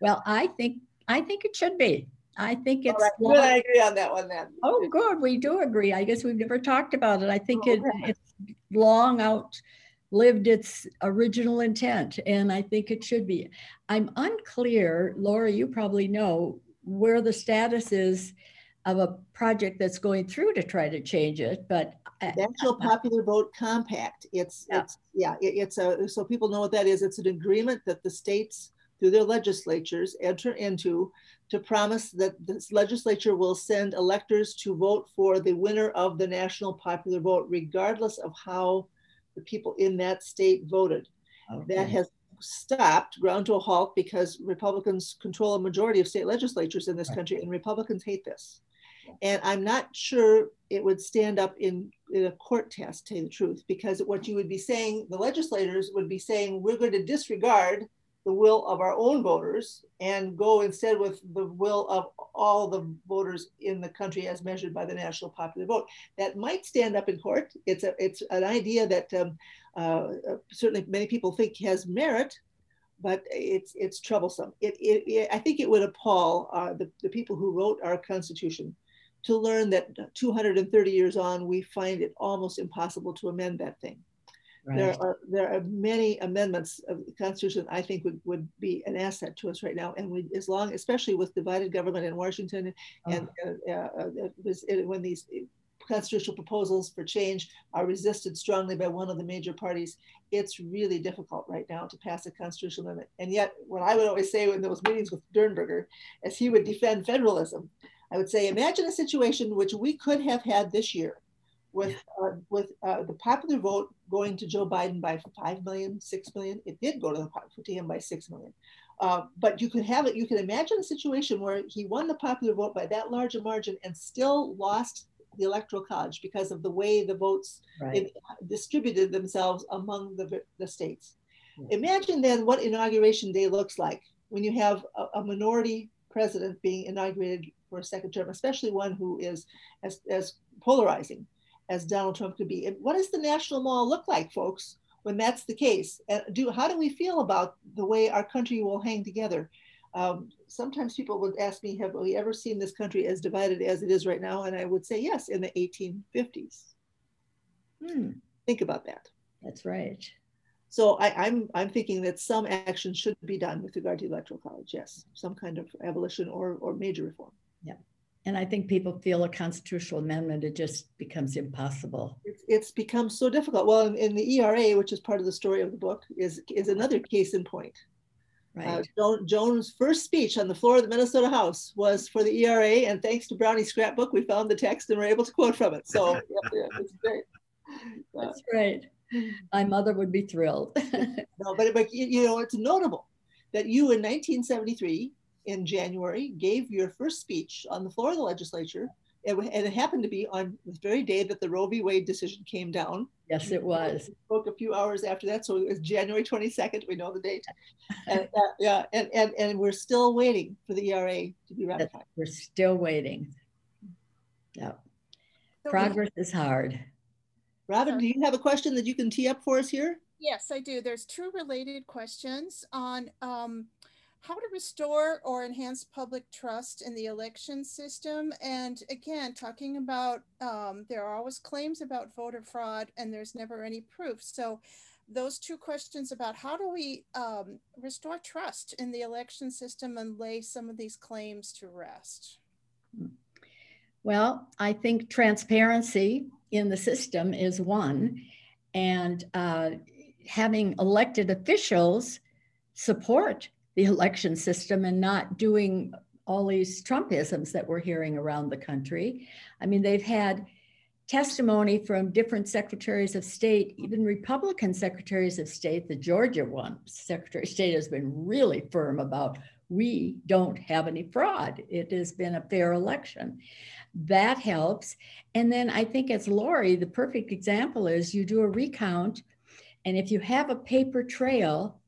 Well, I think I think it should be. I think it's. Right. Long, I agree on that one then. Oh, good. We do agree. I guess we've never talked about it. I think oh, it, it's long outlived its original intent, and I think it should be. I'm unclear, Laura, you probably know where the status is of a project that's going through to try to change it, but uh, National uh, Popular Vote Compact. It's yeah. it's yeah, it, it's a so people know what that is. It's an agreement that the states through their legislatures enter into to promise that this legislature will send electors to vote for the winner of the national popular vote, regardless of how the people in that state voted. Okay. That has stopped, ground to a halt, because Republicans control a majority of state legislatures in this right. country, and Republicans hate this. And I'm not sure it would stand up in, in a court test, to tell you the truth, because what you would be saying, the legislators would be saying, we're going to disregard the will of our own voters and go instead with the will of all the voters in the country as measured by the national popular vote. That might stand up in court. It's a it's an idea that um, uh, certainly many people think has merit, but it's it's troublesome. It, it, it I think it would appall uh, the, the people who wrote our Constitution to learn that 230 years on, we find it almost impossible to amend that thing. Right. There are there are many amendments of the Constitution I think would, would be an asset to us right now, and we as long, especially with divided government in Washington, and oh. uh, uh, it, when these constitutional proposals for change are resisted strongly by one of the major parties, it's really difficult right now to pass a constitutional amendment. And yet, what I would always say in those meetings with Durenberger, as he would defend federalism, I would say, imagine a situation which we could have had this year with uh, with uh, the popular vote going to Joe Biden by 5 million, 6 million. It did go to, the, to him by 6 million. Uh, but you could have it, you can imagine a situation where he won the popular vote by that large a margin and still lost the electoral college because of the way the votes right. distributed themselves among the, the states. Yeah. Imagine then what inauguration day looks like when you have a, a minority president being inaugurated for a second term, especially one who is as, as polarizing as Donald Trump could be. And what does the national mall look like, folks, when that's the case? And do how do we feel about the way our country will hang together? Um, sometimes people would ask me, have we ever seen this country as divided as it is right now? And I would say, yes, in the 1850s. Hmm. Think about that. That's right. So I, am I'm, I'm thinking that some action should be done with regard to electoral college. Yes, some kind of abolition or or major reform. Yeah. And I think people feel a constitutional amendment, it just becomes impossible. It's, it's become so difficult. Well, in, in, the ERA, which is part of the story of the book, is, is another case in point. Uh, right. Uh, Joan, Joan's first speech on the floor of the Minnesota House was for the ERA, and thanks to Brownie's scrapbook, we found the text and were able to quote from it. So yeah, yeah, it's great. Uh, That's great. My mother would be thrilled. no, but, but you know, it's notable that you in 1973, in January, gave your first speech on the floor of the legislature and it happened to be on the very day that the Roe v. Wade decision came down. Yes, it was. spoke a few hours after that, so it was January 22nd. We know the date. and, uh, yeah, and, and and we're still waiting for the ERA to be ratified. We're still waiting. Yeah, progress is hard. Robin, do you have a question that you can tee up for us here? Yes, I do. There's two related questions on. Um, how to restore or enhance public trust in the election system. And again, talking about um, there are always claims about voter fraud and there's never any proof. So those two questions about how do we um, restore trust in the election system and lay some of these claims to rest? Well, I think transparency in the system is one, and uh, having elected officials support the election system and not doing all these Trumpisms that we're hearing around the country. I mean, they've had testimony from different secretaries of state, even Republican secretaries of state. The Georgia one, Secretary of State, has been really firm about we don't have any fraud. It has been a fair election. That helps. And then I think, as Lori, the perfect example is you do a recount, and if you have a paper trail,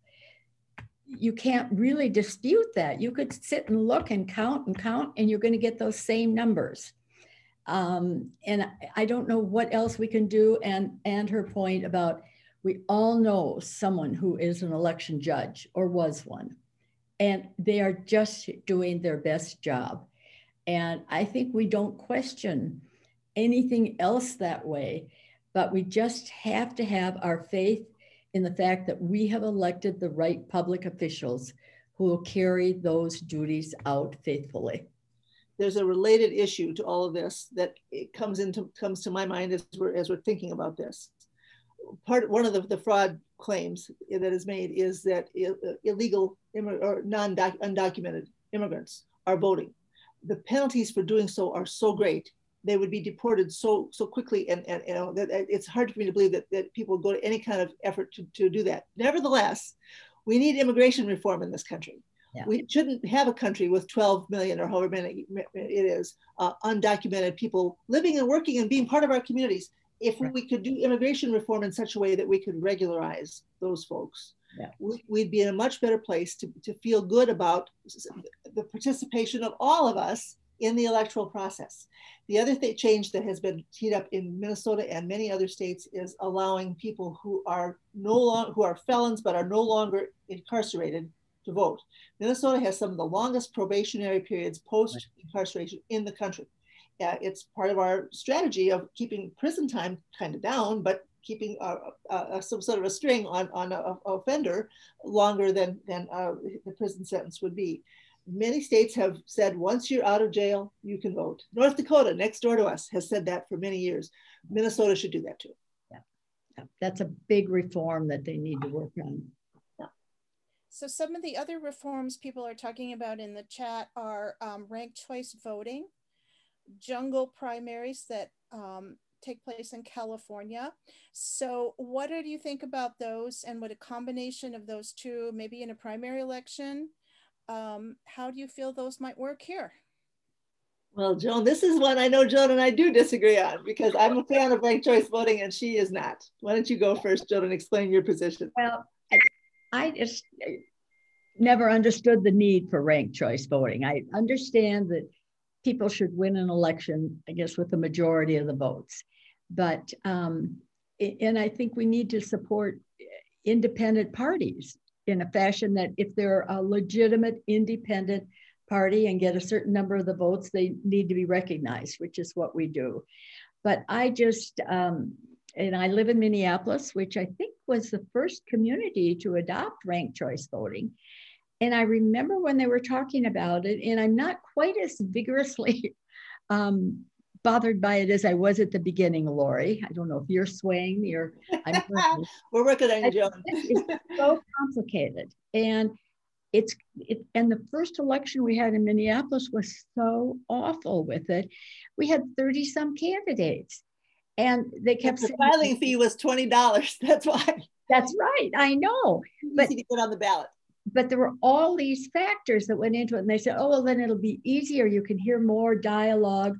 you can't really dispute that. You could sit and look and count and count, and you're going to get those same numbers. Um, and I don't know what else we can do. And and her point about we all know someone who is an election judge or was one, and they are just doing their best job. And I think we don't question anything else that way, but we just have to have our faith in the fact that we have elected the right public officials who will carry those duties out faithfully. There's a related issue to all of this that comes into comes to my mind as we're as we're thinking about this. Part one of the, the fraud claims that is made is that illegal or non undocumented immigrants are voting. The penalties for doing so are so great they would be deported so so quickly and, and you know that it's hard for me to believe that, that people would go to any kind of effort to, to do that nevertheless we need immigration reform in this country yeah. we shouldn't have a country with 12 million or however many it is uh, undocumented people living and working and being part of our communities if right. we could do immigration reform in such a way that we could regularize those folks yeah. we'd be in a much better place to, to feel good about the participation of all of us in the electoral process. The other th- change that has been teed up in Minnesota and many other states is allowing people who are no longer who are felons but are no longer incarcerated to vote. Minnesota has some of the longest probationary periods post incarceration in the country. Uh, it's part of our strategy of keeping prison time kind of down, but keeping a, a, a, some sort of a string on, on a, offender longer than, than uh, the prison sentence would be many states have said once you're out of jail, you can vote. North Dakota, next door to us, has said that for many years. Minnesota should do that too. Yeah, yeah. that's a big reform that they need to work on. Yeah. So some of the other reforms people are talking about in the chat are um, ranked choice voting, jungle primaries that um, take place in California. So what do you think about those and what a combination of those two, maybe in a primary election, um, how do you feel those might work here? Well, Joan, this is one I know Joan and I do disagree on because I'm a fan of ranked choice voting and she is not. Why don't you go first, Joan, and explain your position? Well, I, I just never understood the need for ranked choice voting. I understand that people should win an election, I guess, with the majority of the votes. But, um, and I think we need to support independent parties in a fashion that if they're a legitimate independent party and get a certain number of the votes, they need to be recognized, which is what we do. But I just, um, and I live in Minneapolis, which I think was the first community to adopt ranked choice voting. And I remember when they were talking about it, and I'm not quite as vigorously um, bothered by it as I was at the beginning, Lori. I don't know if you're swaying me or I'm We're working on you, Joan. it's so complicated. And it's it, and the first election we had in Minneapolis was so awful with it. We had 30 some candidates. And they kept the saying, filing fee was $20. That's why. That's right. I know. But to get on the ballot but there were all these factors that went into it. And they said, oh, well, then it'll be easier. You can hear more dialogue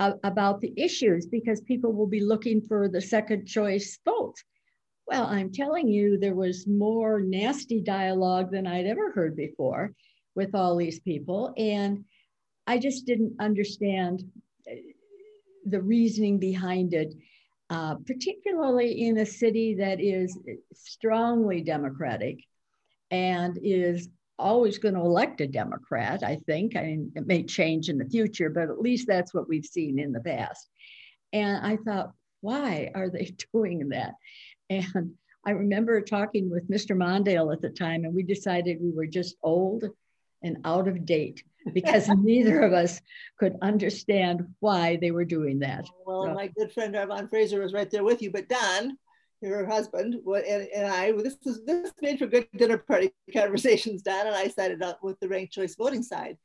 uh, about the issues because people will be looking for the second choice vote. Well, I'm telling you, there was more nasty dialogue than I'd ever heard before with all these people. And I just didn't understand uh, the reasoning behind it, uh, particularly in a city that is strongly Democratic and is always going to elect a Democrat, I think. I mean, it may change in the future, but at least that's what we've seen in the past. And I thought, why are they doing that? And I remember talking with Mr. Mondale at the time, and we decided we were just old and out of date because neither of us could understand why they were doing that. Well, so. my good friend Arvonne Fraser was right there with you, but Don, her husband and, and I, this is this made for good dinner party conversations, Don and I sided up with the ranked choice voting side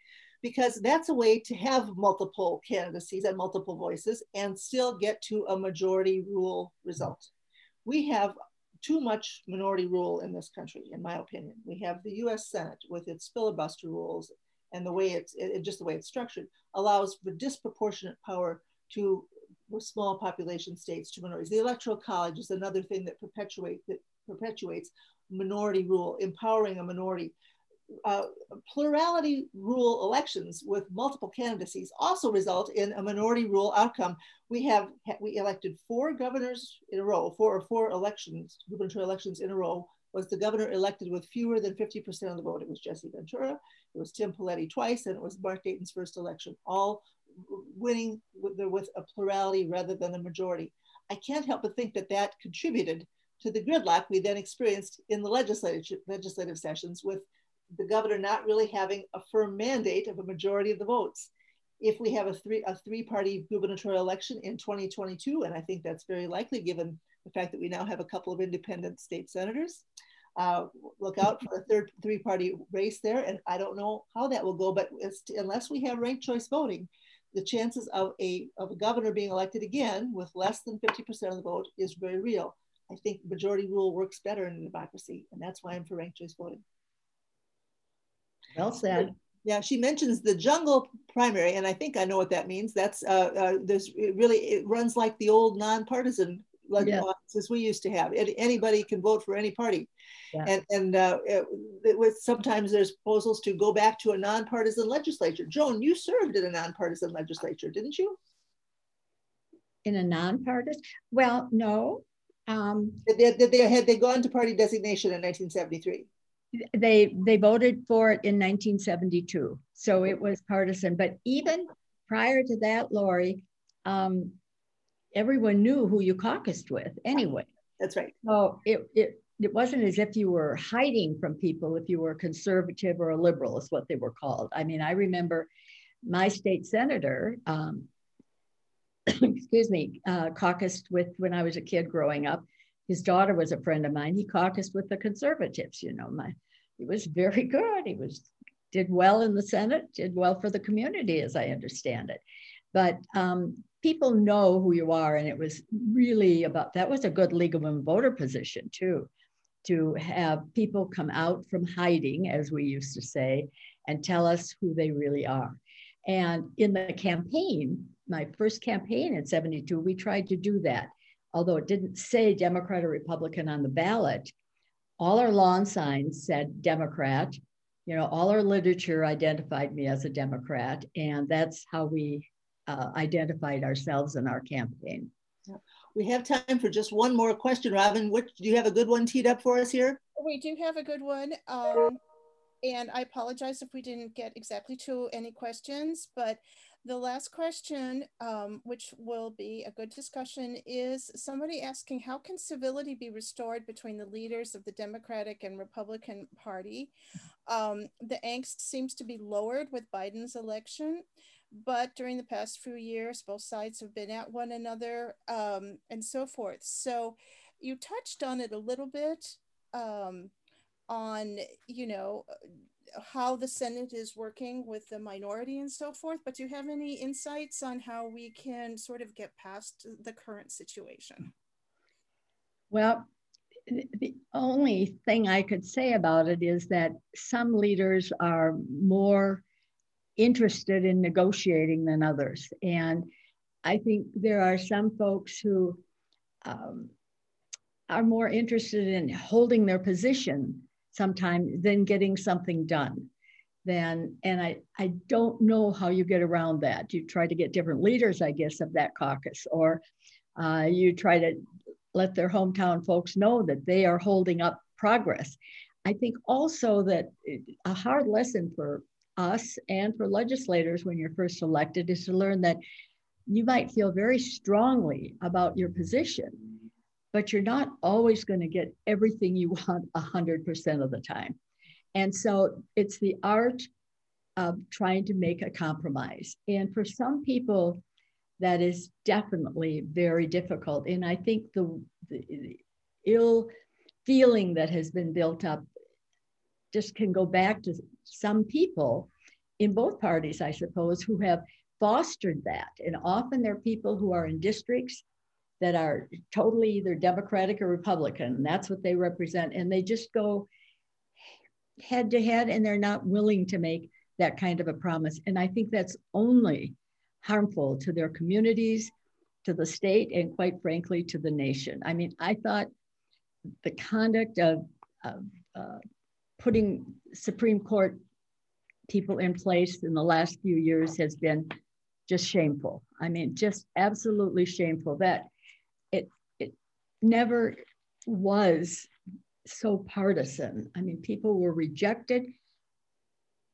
because that's a way to have multiple candidacies and multiple voices and still get to a majority rule result. We have too much minority rule in this country, in my opinion. We have the US Senate with its filibuster rules and the way it's it, just the way it's structured allows the disproportionate power to small population states to minorities. The electoral college is another thing that perpetuate that perpetuates minority rule, empowering a minority. Uh, plurality rule elections with multiple candidacies also result in a minority rule outcome. We have we elected four governors in a row, four or four elections, gubernatorial elections in a row. Was the governor elected with fewer than 50% of the vote? It was Jesse Ventura, it was Tim Pawlenty twice, and it was Mark Dayton's first election, all winning with, with a plurality rather than a majority. I can't help but think that that contributed to the gridlock we then experienced in the legislative, legislative sessions with the governor not really having a firm mandate of a majority of the votes. If we have a three, a three party gubernatorial election in 2022, and I think that's very likely given the fact that we now have a couple of independent state senators, uh, look out for a third three party race there. And I don't know how that will go, but unless we have ranked choice voting, the chances of a, of a governor being elected again with less than 50% of the vote is very real. I think majority rule works better in a democracy, and that's why I'm for ranked choice voting. Well said. Yeah, she mentions the jungle primary, and I think I know what that means. That's uh, uh, there's it really it runs like the old nonpartisan like yeah. as we used to have. Anybody can vote for any party. Yeah. And, and uh, it, it was, sometimes there's proposals to go back to a nonpartisan legislature. Joan, you served in a nonpartisan legislature, didn't you? In a nonpartisan? Well, no. Um, did, they, they had they gone to party designation in 1973? They they voted for it in 1972, so it was partisan. But even prior to that, Lori, um, everyone knew who you caucused with anyway. That's right. So it, it, it wasn't as if you were hiding from people if you were a conservative or a liberal, is what they were called. I mean, I remember my state senator, um, excuse me, uh, caucused with when I was a kid growing up. His daughter was a friend of mine. He caucused with the conservatives. You know, my he was very good. He was did well in the Senate, did well for the community, as I understand it. But um, people know who you are. And it was really about that was a good League of Women voter position too, to have people come out from hiding, as we used to say, and tell us who they really are. And in the campaign, my first campaign in 72, we tried to do that. Although it didn't say Democrat or Republican on the ballot, all our lawn signs said Democrat. You know, all our literature identified me as a Democrat. And that's how we uh, identified ourselves in our campaign. We have time for just one more question, Robin. What, do you have a good one teed up for us here? We do have a good one. Um, and I apologize if we didn't get exactly to any questions, but The last question, um, which will be a good discussion, is somebody asking how can civility be restored between the leaders of the Democratic and Republican Party? Um, the angst seems to be lowered with Biden's election, but during the past few years, both sides have been at one another um, and so forth. So you touched on it a little bit um, on, you know, how the Senate is working with the minority and so forth, but do you have any insights on how we can sort of get past the current situation? Well, the only thing I could say about it is that some leaders are more interested in negotiating than others. And I think there are some folks who um, are more interested in holding their position sometimes than getting something done. Then, and I, I don't know how you get around that. You try to get different leaders, I guess, of that caucus, or uh, you try to let their hometown folks know that they are holding up progress. I think also that a hard lesson for us and for legislators when you're first elected is to learn that you might feel very strongly about your position, but you're not always going to get everything you want 100% of the time. And so it's the art of trying to make a compromise. And for some people, that is definitely very difficult. And I think the, the, the ill feeling that has been built up just can go back to some people in both parties, I suppose, who have fostered that. And often they're people who are in districts that are totally either Democratic or Republican, that's what they represent. And they just go head to head and they're not willing to make that kind of a promise. And I think that's only harmful to their communities, to the state, and quite frankly, to the nation. I mean, I thought the conduct of, of uh, putting Supreme Court people in place in the last few years has been just shameful. I mean, just absolutely shameful that it it never was so partisan. I mean, people were rejected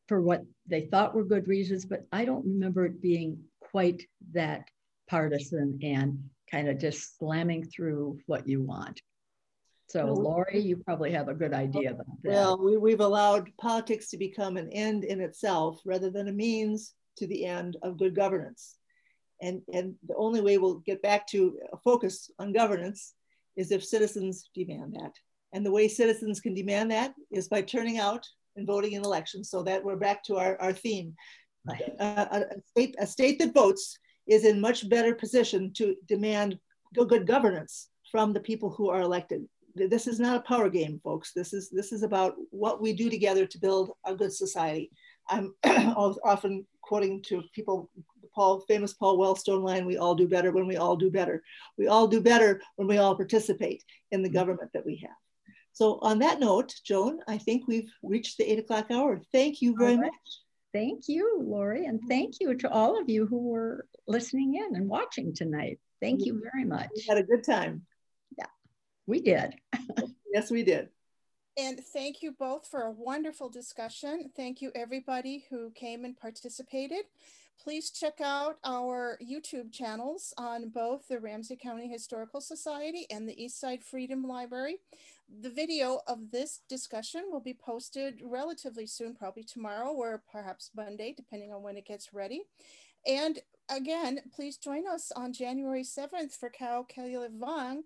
for what they thought were good reasons, but I don't remember it being quite that partisan and kind of just slamming through what you want. So, Lori, you probably have a good idea about that. Well, we, we've allowed politics to become an end in itself rather than a means to the end of good governance. And, and the only way we'll get back to a focus on governance is if citizens demand that. And the way citizens can demand that is by turning out and voting in elections. So that we're back to our, our theme. Uh, a, a, state, a state that votes is in much better position to demand good governance from the people who are elected this is not a power game, folks. This is this is about what we do together to build a good society. I'm often quoting to people Paul, famous Paul Wellstone line, we all do better when we all do better. We all do better when we all participate in the mm-hmm. government that we have. So on that note, Joan, I think we've reached the eight o'clock hour. Thank you very right. much. Thank you, Lori, and thank you to all of you who were listening in and watching tonight. Thank you very much. We had a good time. We did. yes, we did. And thank you both for a wonderful discussion. Thank you everybody who came and participated. Please check out our YouTube channels on both the Ramsey County Historical Society and the Eastside Freedom Library. The video of this discussion will be posted relatively soon, probably tomorrow or perhaps Monday, depending on when it gets ready. And again, please join us on January 7th for Kao Kalia Yang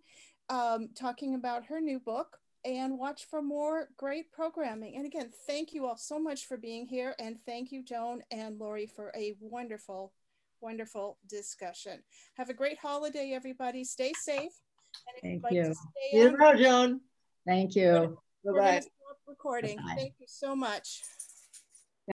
um, talking about her new book and watch for more great programming. And again, thank you all so much for being here. And thank you, Joan and Lori, for a wonderful, wonderful discussion. Have a great holiday, everybody. Stay safe. thank you. See you tomorrow, Joan. Thank you. Bye-bye. Recording. Bye -bye. Thank you so much.